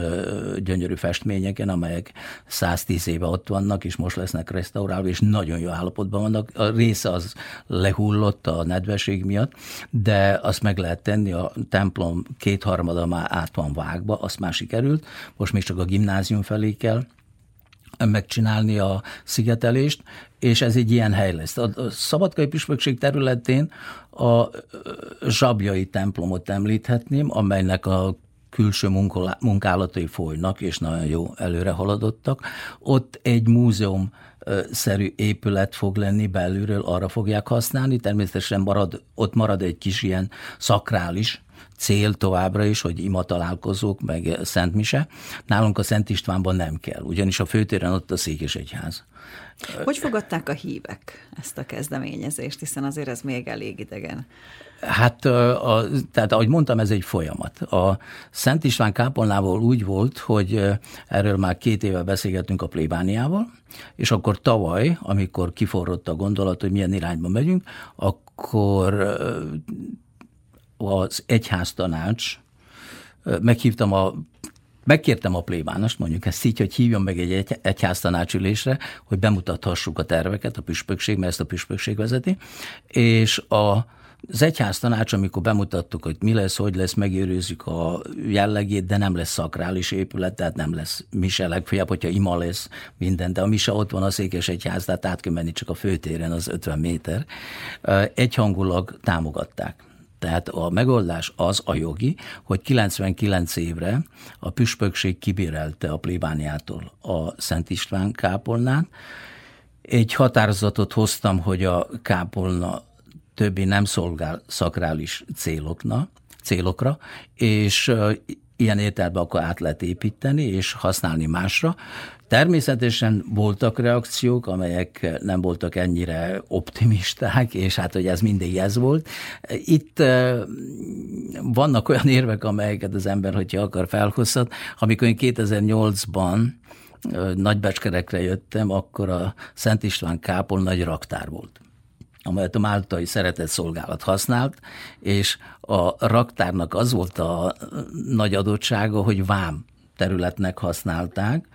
gyönyörű festményeken, amelyek 110 éve ott vannak, és most lesznek restaurálva, és nagyon jó állapotban vannak. A része az lehullott a nedvesség miatt, de azt meg lehet tenni, a templom kétharmada már át van vágva, azt már sikerült, most még csak a gimnázium felé kell, megcsinálni a szigetelést, és ez egy ilyen hely lesz. A Szabadkai Püspökség területén a zsabjai templomot említhetném, amelynek a külső munkálatai folynak, és nagyon jó előre haladottak. Ott egy múzeum szerű épület fog lenni belülről, arra fogják használni. Természetesen marad, ott marad egy kis ilyen szakrális cél továbbra is, hogy ima találkozók, meg Szent Mise. Nálunk a Szent Istvánban nem kell, ugyanis a főtéren ott a Székesegyház. Hogy fogadták a hívek ezt a kezdeményezést, hiszen azért ez még elég idegen? Hát, a, tehát ahogy mondtam, ez egy folyamat. A Szent István kápolnával úgy volt, hogy erről már két éve beszélgettünk a plébániával, és akkor tavaly, amikor kiforrott a gondolat, hogy milyen irányba megyünk, akkor az egyháztanács, meghívtam a Megkértem a plébánost, mondjuk ezt így, hogy hívjon meg egy egyháztanácsülésre, hogy bemutathassuk a terveket, a püspökség, mert ezt a püspökség vezeti, és a az egyház tanács, amikor bemutattuk, hogy mi lesz, hogy lesz, megőrizzük a jellegét, de nem lesz szakrális épület, tehát nem lesz mise legfeljebb, hogyha ima lesz minden, de a mise ott van a székes egyház, tehát át kell menni csak a főtéren, az 50 méter. Egyhangulag támogatták. Tehát a megoldás az a jogi, hogy 99 évre a püspökség kibérelte a plébániától a Szent István kápolnát. Egy határozatot hoztam, hogy a kápolna többi nem szolgál szakrális célokna, célokra, és ilyen értelemben akkor át lehet építeni és használni másra. Természetesen voltak reakciók, amelyek nem voltak ennyire optimisták, és hát, hogy ez mindig ez volt. Itt vannak olyan érvek, amelyeket az ember, hogyha akar, felhozhat. Amikor én 2008-ban Nagybecskerekre jöttem, akkor a Szent István kápol nagy raktár volt amelyet a máltai szeretett szolgálat használt, és a raktárnak az volt a nagy adottsága, hogy vám területnek használták,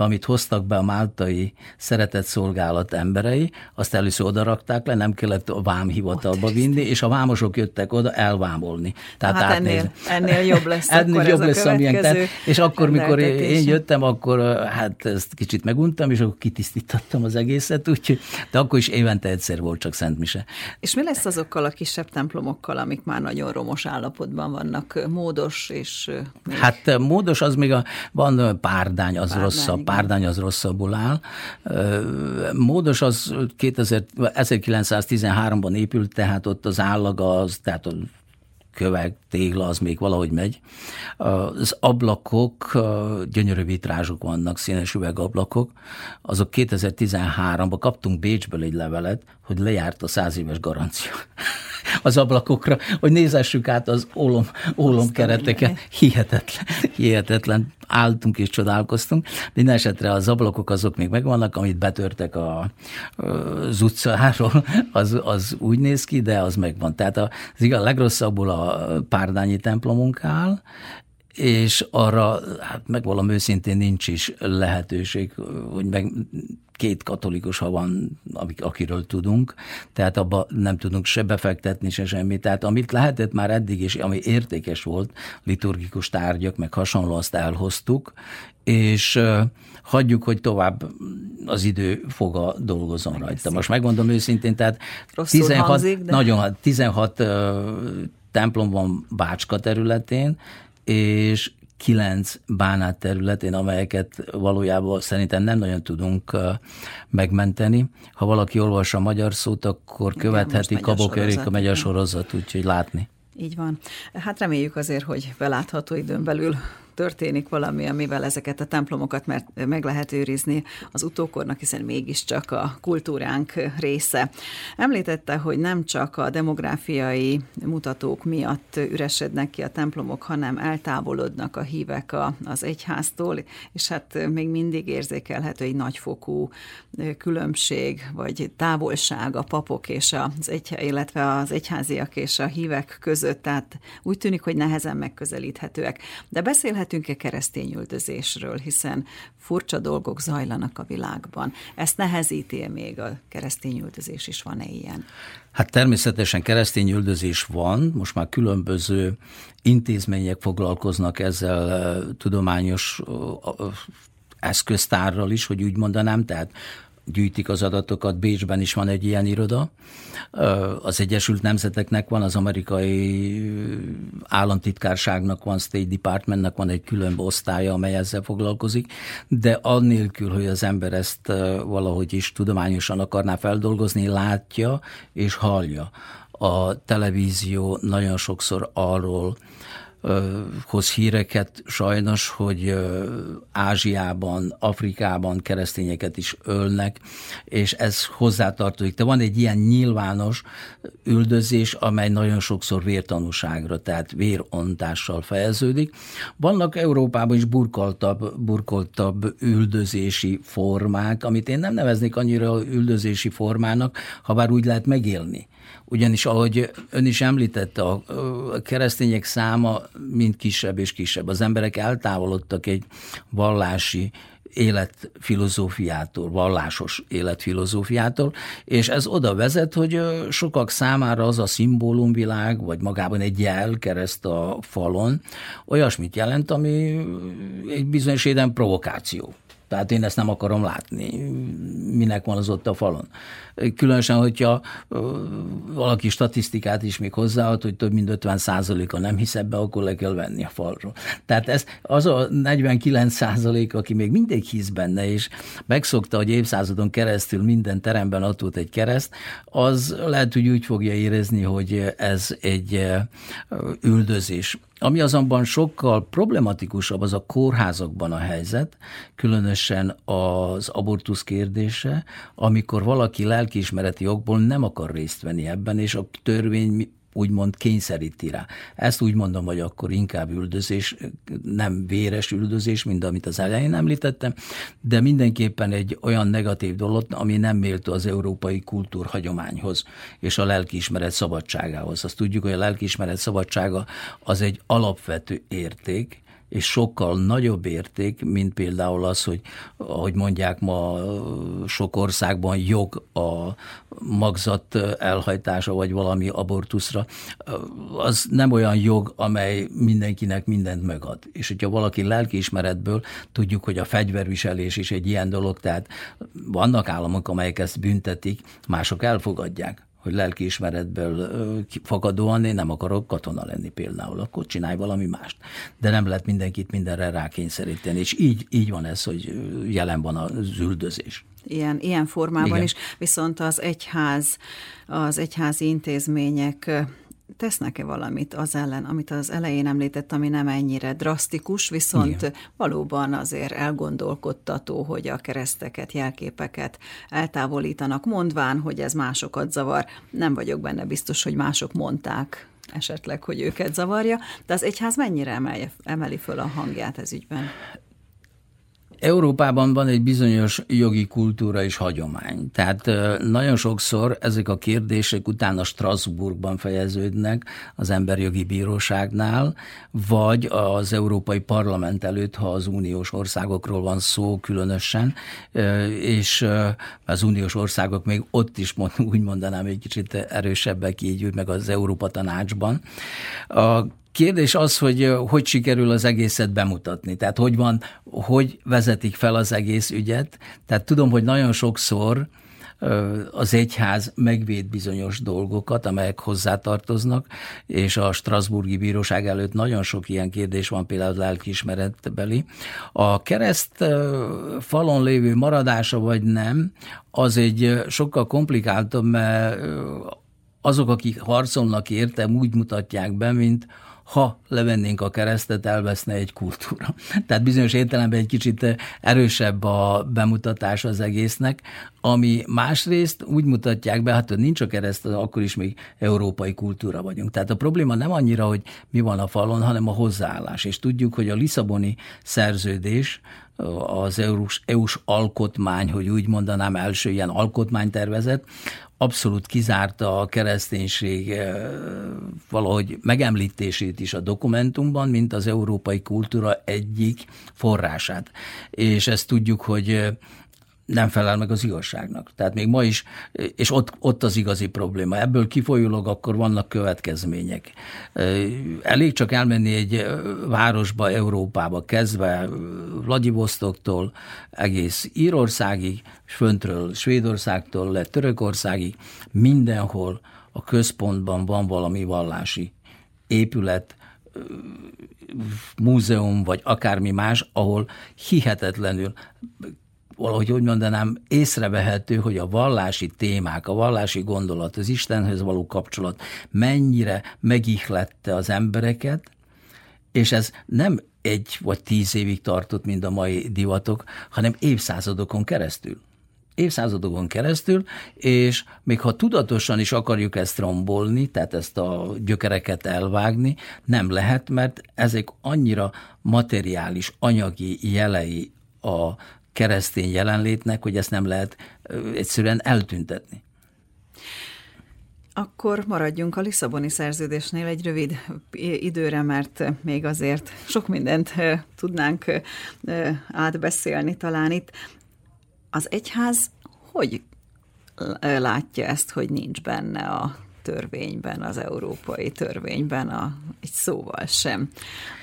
amit hoztak be a máltai szeretett szolgálat emberei, azt először oda rakták le, nem kellett a vámhivatalba vinni, és a vámosok jöttek oda elvámolni. Tehát hát ennél, ennél jobb lesz *laughs* ennél jobb lesz, amilyen, tehát, És akkor, mikor én jöttem, akkor hát ezt kicsit meguntam, és akkor kitisztítottam az egészet, úgyhogy, de akkor is évente egyszer volt csak Szent Mise. És mi lesz azokkal a kisebb templomokkal, amik már nagyon romos állapotban vannak, módos és... Még... Hát módos az még a van párdány, az párdány, rosszabb, párdány az rosszabbul áll. Módos az 2000, 1913-ban épült, tehát ott az állaga az, tehát a kövek, tégla, az még valahogy megy. Az ablakok, gyönyörű vitrázsok vannak, színes üvegablakok, azok 2013-ban kaptunk Bécsből egy levelet, hogy lejárt a száz éves garancia az ablakokra, hogy nézessük át az ólom, ólom kereteket. Hihetetlen, hihetetlen. Álltunk és csodálkoztunk. Minden esetre az ablakok azok még megvannak, amit betörtek a, az utcáról, az, az úgy néz ki, de az megvan. Tehát az igaz, legrosszabbul a párdányi templomunk áll, és arra, hát megvalom őszintén nincs is lehetőség, hogy meg két katolikus, ha van, akiről tudunk, tehát abba nem tudunk se befektetni, se semmi. Tehát amit lehetett már eddig, és ami értékes volt, liturgikus tárgyak, meg hasonló, azt elhoztuk, és hagyjuk, hogy tovább az idő foga dolgozom Megeszik. rajta. Most megmondom őszintén, tehát Rosszul 16, hangzik, de... nagyon, 16 templom van Bácska területén, és kilenc bánát területén, amelyeket valójában szerintem nem nagyon tudunk megmenteni. Ha valaki olvassa a magyar szót, akkor követheti Kabok Erika megy a sorozat, úgyhogy látni. Így van. Hát reméljük azért, hogy belátható időn belül történik valami, amivel ezeket a templomokat mert meg lehet őrizni az utókornak, hiszen mégiscsak a kultúránk része. Említette, hogy nem csak a demográfiai mutatók miatt üresednek ki a templomok, hanem eltávolodnak a hívek a, az egyháztól, és hát még mindig érzékelhető egy nagyfokú különbség, vagy távolság a papok és az egy, illetve az egyháziak és a hívek között, tehát úgy tűnik, hogy nehezen megközelíthetőek. De beszélhet beszélhetünk-e keresztény üldözésről, hiszen furcsa dolgok zajlanak a világban. Ezt nehezíti még a keresztény üldözés is, van-e ilyen? Hát természetesen keresztény üldözés van, most már különböző intézmények foglalkoznak ezzel tudományos eszköztárral is, hogy úgy mondanám, tehát gyűjtik az adatokat, Bécsben is van egy ilyen iroda. Az Egyesült Nemzeteknek van, az amerikai államtitkárságnak van, State Departmentnek van egy külön osztálya, amely ezzel foglalkozik, de annélkül, hogy az ember ezt valahogy is tudományosan akarná feldolgozni, látja és hallja. A televízió nagyon sokszor arról hoz híreket sajnos, hogy Ázsiában, Afrikában keresztényeket is ölnek, és ez hozzátartozik. De van egy ilyen nyilvános üldözés, amely nagyon sokszor vértanúságra, tehát vérontással fejeződik. Vannak Európában is burkoltabb, burkoltabb üldözési formák, amit én nem neveznék annyira üldözési formának, ha bár úgy lehet megélni ugyanis ahogy ön is említette, a keresztények száma mind kisebb és kisebb. Az emberek eltávolodtak egy vallási életfilozófiától, vallásos életfilozófiától, és ez oda vezet, hogy sokak számára az a szimbólumvilág, vagy magában egy jel kereszt a falon, olyasmit jelent, ami egy bizonyos éden provokáció. Tehát én ezt nem akarom látni. Minek van az ott a falon? Különösen, hogyha valaki statisztikát is még hozzáad, hogy több mint 50 a nem hisz ebbe, akkor le kell venni a falról. Tehát ez az a 49 százalék, aki még mindig hisz benne, és megszokta, hogy évszázadon keresztül minden teremben ott volt egy kereszt, az lehet, hogy úgy fogja érezni, hogy ez egy üldözés. Ami azonban sokkal problematikusabb, az a kórházakban a helyzet, különösen az abortusz kérdése, amikor valaki lelkiismereti jogból nem akar részt venni ebben, és a törvény úgymond kényszeríti rá. Ezt úgy mondom, hogy akkor inkább üldözés, nem véres üldözés, mint amit az elején említettem, de mindenképpen egy olyan negatív dolog, ami nem méltó az európai kultúrhagyományhoz és a lelkiismeret szabadságához. Azt tudjuk, hogy a lelkiismeret szabadsága az egy alapvető érték, és sokkal nagyobb érték, mint például az, hogy ahogy mondják ma sok országban jog a magzat elhajtása, vagy valami abortuszra, az nem olyan jog, amely mindenkinek mindent megad. És hogyha valaki lelkiismeretből, tudjuk, hogy a fegyverviselés is egy ilyen dolog, tehát vannak államok, amelyek ezt büntetik, mások elfogadják hogy lelkiismeretből fakadóan én nem akarok katona lenni például, akkor csinálj valami mást. De nem lehet mindenkit mindenre rákényszeríteni, és így, így van ez, hogy jelen van az üldözés. Ilyen, ilyen formában Igen. is, viszont az egyház, az egyházi intézmények tesznek-e valamit az ellen, amit az elején említett, ami nem ennyire drasztikus, viszont Igen. valóban azért elgondolkodtató, hogy a kereszteket, jelképeket eltávolítanak, mondván, hogy ez másokat zavar. Nem vagyok benne biztos, hogy mások mondták esetleg, hogy őket zavarja, de az egyház mennyire emelje, emeli föl a hangját ez ügyben? Európában van egy bizonyos jogi kultúra és hagyomány. Tehát nagyon sokszor ezek a kérdések utána Strasbourgban fejeződnek az emberjogi bíróságnál, vagy az Európai Parlament előtt, ha az uniós országokról van szó különösen, és az uniós országok még ott is úgy mondanám egy kicsit erősebbek így, meg az Európa Tanácsban. A Kérdés az, hogy hogy sikerül az egészet bemutatni, tehát hogy van, hogy vezetik fel az egész ügyet. Tehát tudom, hogy nagyon sokszor az egyház megvéd bizonyos dolgokat, amelyek hozzátartoznak, és a Strasburgi Bíróság előtt nagyon sok ilyen kérdés van, például lelkiismeretbeli. A kereszt falon lévő maradása vagy nem, az egy sokkal komplikáltabb, mert azok, akik harcolnak érte, úgy mutatják be, mint ha levennénk a keresztet, elveszne egy kultúra. *laughs* Tehát bizonyos értelemben egy kicsit erősebb a bemutatás az egésznek, ami másrészt úgy mutatják be, hát hogy nincs a kereszt, akkor is még európai kultúra vagyunk. Tehát a probléma nem annyira, hogy mi van a falon, hanem a hozzáállás. És tudjuk, hogy a Lisszaboni szerződés, az EU-s, EU-s alkotmány, hogy úgy mondanám, első ilyen alkotmánytervezet, abszolút kizárta a kereszténység eh, valahogy megemlítését is a dokumentumban, mint az európai kultúra egyik forrását. És ezt tudjuk, hogy eh, nem felel meg az igazságnak. Tehát még ma is, és ott, ott az igazi probléma. Ebből kifolyólag akkor vannak következmények. Elég csak elmenni egy városba, Európába, kezdve Vladivostoktól egész Írországig, és föntről Svédországtól le Törökországig, mindenhol a központban van valami vallási épület, múzeum, vagy akármi más, ahol hihetetlenül valahogy úgy mondanám, észrevehető, hogy a vallási témák, a vallási gondolat, az Istenhez való kapcsolat mennyire megihlette az embereket, és ez nem egy vagy tíz évig tartott, mint a mai divatok, hanem évszázadokon keresztül. Évszázadokon keresztül, és még ha tudatosan is akarjuk ezt rombolni, tehát ezt a gyökereket elvágni, nem lehet, mert ezek annyira materiális, anyagi jelei a keresztény jelenlétnek, hogy ezt nem lehet egyszerűen eltüntetni. Akkor maradjunk a Lisszaboni szerződésnél egy rövid időre, mert még azért sok mindent tudnánk átbeszélni talán itt. Az egyház hogy látja ezt, hogy nincs benne a törvényben, az európai törvényben a, egy szóval sem.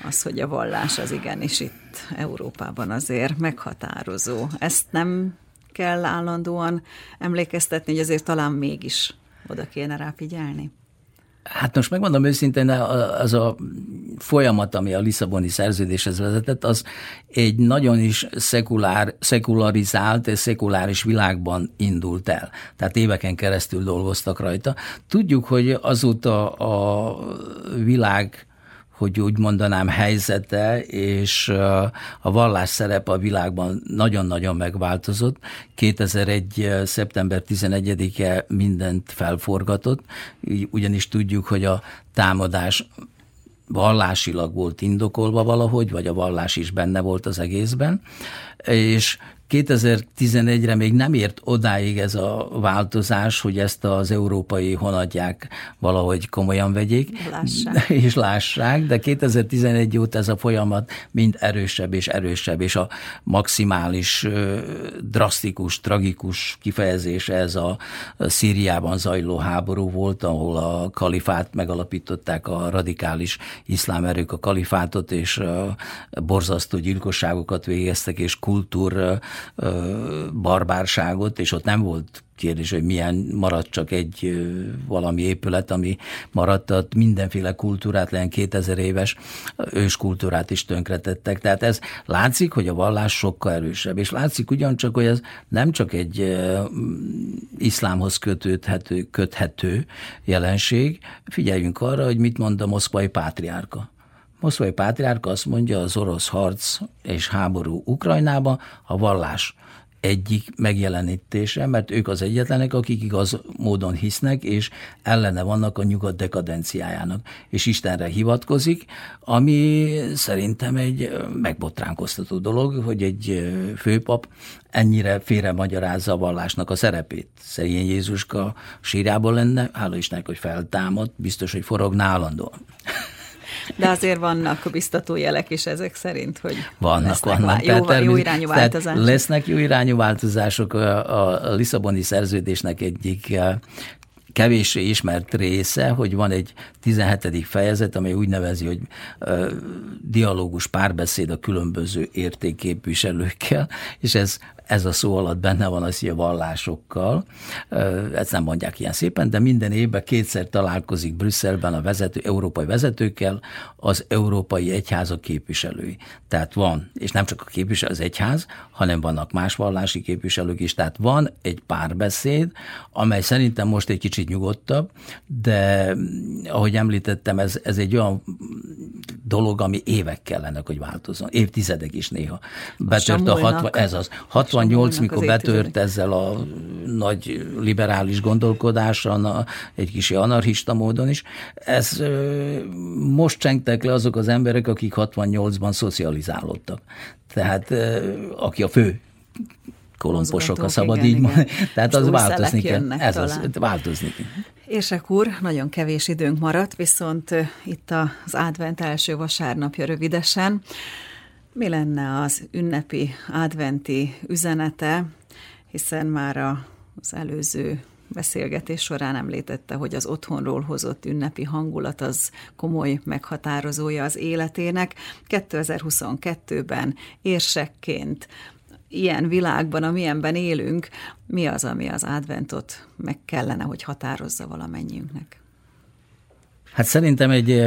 Az, hogy a vallás az igenis itt Európában azért meghatározó. Ezt nem kell állandóan emlékeztetni, hogy azért talán mégis oda kéne rá figyelni. Hát most megmondom őszintén, az a folyamat, ami a Lisszaboni szerződéshez vezetett, az egy nagyon is szekulár, szekularizált és szekuláris világban indult el. Tehát éveken keresztül dolgoztak rajta. Tudjuk, hogy azóta a világ hogy úgy mondanám, helyzete és a vallás szerepe a világban nagyon-nagyon megváltozott. 2001. szeptember 11-e mindent felforgatott, ugyanis tudjuk, hogy a támadás vallásilag volt indokolva valahogy, vagy a vallás is benne volt az egészben, és 2011-re még nem ért odáig ez a változás, hogy ezt az európai honadják valahogy komolyan vegyék, lássák. *laughs* és lássák, de 2011 óta ez a folyamat mind erősebb és erősebb, és a maximális, drasztikus, tragikus kifejezése ez a Szíriában zajló háború volt, ahol a kalifát megalapították a radikális iszlám erők a kalifátot, és borzasztó gyilkosságokat végeztek, és kultúr barbárságot, és ott nem volt kérdés, hogy milyen maradt csak egy valami épület, ami maradt, mindenféle kultúrát, legyen 2000 éves ős kultúrát is tönkretettek. Tehát ez látszik, hogy a vallás sokkal erősebb, és látszik ugyancsak, hogy ez nem csak egy iszlámhoz kötődhető, köthető jelenség. Figyeljünk arra, hogy mit mond a moszkvai pátriárka. Moszkvai pátriárka azt mondja, az orosz harc és háború Ukrajnába a vallás egyik megjelenítése, mert ők az egyetlenek, akik igaz módon hisznek, és ellene vannak a nyugat dekadenciájának. És Istenre hivatkozik, ami szerintem egy megbotránkoztató dolog, hogy egy főpap ennyire félre magyarázza a vallásnak a szerepét. Szerint Jézuska sírjában lenne, hála Istennek, hogy feltámad, biztos, hogy forog állandóan. De azért vannak biztató jelek is ezek szerint, hogy vannak, vannak. Jó, tehát, jó irányú változások. Lesznek jó irányú változások. A, a Lisszaboni szerződésnek egyik kevéssé ismert része, hogy van egy 17. fejezet, amely úgy nevezi, hogy uh, dialógus párbeszéd a különböző értékképviselőkkel, és ez ez a szó alatt benne van az, hogy a vallásokkal, ezt nem mondják ilyen szépen, de minden évben kétszer találkozik Brüsszelben a vezető, európai vezetőkkel az európai egyházak képviselői. Tehát van, és nem csak a képviselő, az egyház, hanem vannak más vallási képviselők is, tehát van egy párbeszéd, amely szerintem most egy kicsit nyugodtabb, de ahogy említettem, ez, ez egy olyan dolog, ami évek kellene, hogy változzon. Évtizedek is néha. Betört a 60, ez az. 68, mikor betört ezzel a nagy liberális gondolkodással, egy kis anarchista módon is, ez most csengtek le azok az emberek, akik 68-ban szocializálódtak. Tehát aki a fő kolomposok, a szabad igen, így mondani. Tehát az változni kell. Ez talán. az, változni kell. Érsek úr, nagyon kevés időnk maradt, viszont itt az advent első vasárnapja rövidesen. Mi lenne az ünnepi adventi üzenete, hiszen már az előző beszélgetés során említette, hogy az otthonról hozott ünnepi hangulat az komoly meghatározója az életének. 2022-ben érsekként ilyen világban, amilyenben élünk, mi az, ami az adventot meg kellene, hogy határozza valamennyiünknek? Hát szerintem egy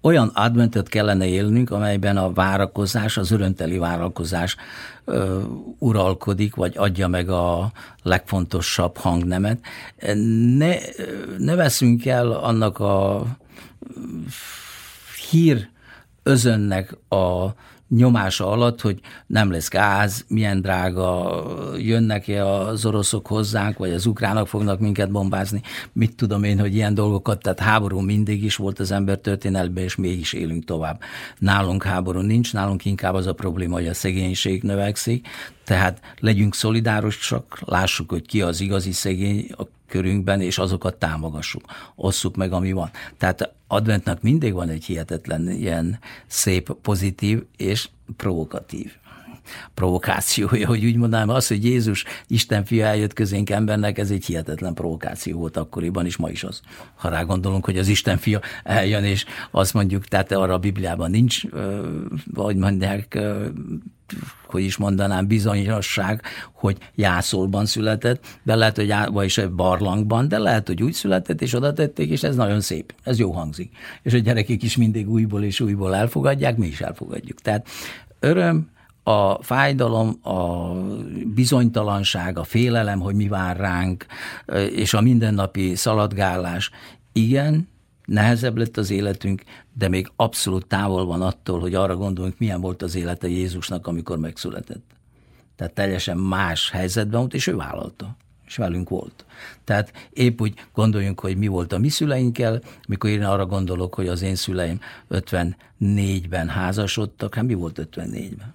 olyan adventet kellene élnünk, amelyben a várakozás, az örömteli várakozás ö, uralkodik, vagy adja meg a legfontosabb hangnemet. Ne, ne veszünk el annak a hír özönnek a nyomása alatt, hogy nem lesz gáz, milyen drága, jönnek-e az oroszok hozzánk, vagy az ukránok fognak minket bombázni, mit tudom én, hogy ilyen dolgokat, tehát háború mindig is volt az ember történelben, és mégis élünk tovább. Nálunk háború nincs, nálunk inkább az a probléma, hogy a szegénység növekszik, tehát legyünk szolidárosak, lássuk, hogy ki az igazi szegény, körünkben, és azokat támogassuk. Osszuk meg, ami van. Tehát adventnak mindig van egy hihetetlen ilyen szép, pozitív és provokatív provokációja, hogy úgy mondanám, az, hogy Jézus Isten fia eljött közénk embernek, ez egy hihetetlen provokáció volt akkoriban, és ma is az. Ha rá gondolunk, hogy az Isten fia eljön, és azt mondjuk, tehát arra a Bibliában nincs, vagy mondják, hogy is mondanám, bizonyosság, hogy jászolban született, de lehet, hogy vagyis egy barlangban, de lehet, hogy úgy született, és oda tették, és ez nagyon szép, ez jó hangzik. És a gyerekek is mindig újból és újból elfogadják, mi is elfogadjuk. Tehát öröm, a fájdalom, a bizonytalanság, a félelem, hogy mi vár ránk, és a mindennapi szaladgálás, igen, nehezebb lett az életünk, de még abszolút távol van attól, hogy arra gondolunk, milyen volt az élete Jézusnak, amikor megszületett. Tehát teljesen más helyzetben volt, és ő vállalta és velünk volt. Tehát épp úgy gondoljunk, hogy mi volt a mi szüleinkkel, mikor én arra gondolok, hogy az én szüleim 54-ben házasodtak, hát mi volt 54-ben?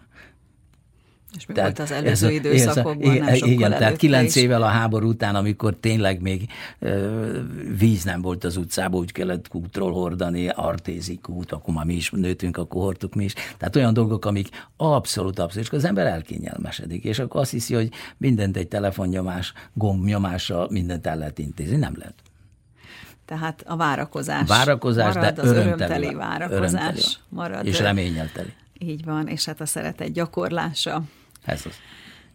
És mi tehát volt az előző ez, időszakokban? Ez, nem igen, tehát kilenc évvel a háború után, amikor tényleg még ö, víz nem volt az utcában, úgy kellett kútról hordani, artézi kút, akkor már mi is nőtünk, akkor hordtuk mi is. Tehát olyan dolgok, amik abszolút, abszolút, és az ember elkényelmesedik, és akkor azt hiszi, hogy mindent egy telefonnyomás, gombnyomással mindent el lehet intézni. Nem lehet. Tehát a várakozás. Várakozás, marad, de az örömteli, örömteli várakozás. Örömteli marad. És reményelteli. Így van, és hát a szeretet gyakorlása Ez az.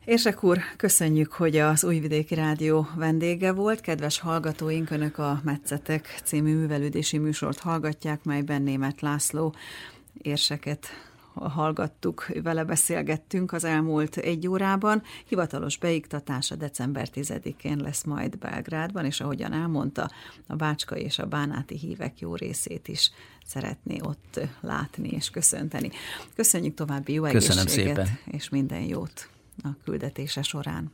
Érsek úr, köszönjük, hogy az Újvidéki Rádió vendége volt. Kedves hallgatóink, Önök a Metszetek című művelődési műsort hallgatják, melyben német László érseket hallgattuk, vele beszélgettünk az elmúlt egy órában. Hivatalos beiktatása december 10-én lesz majd Belgrádban, és ahogyan elmondta, a Bácska és a Bánáti hívek jó részét is szeretné ott látni és köszönteni. Köszönjük további jó Köszönöm egészséget, szépen. és minden jót a küldetése során.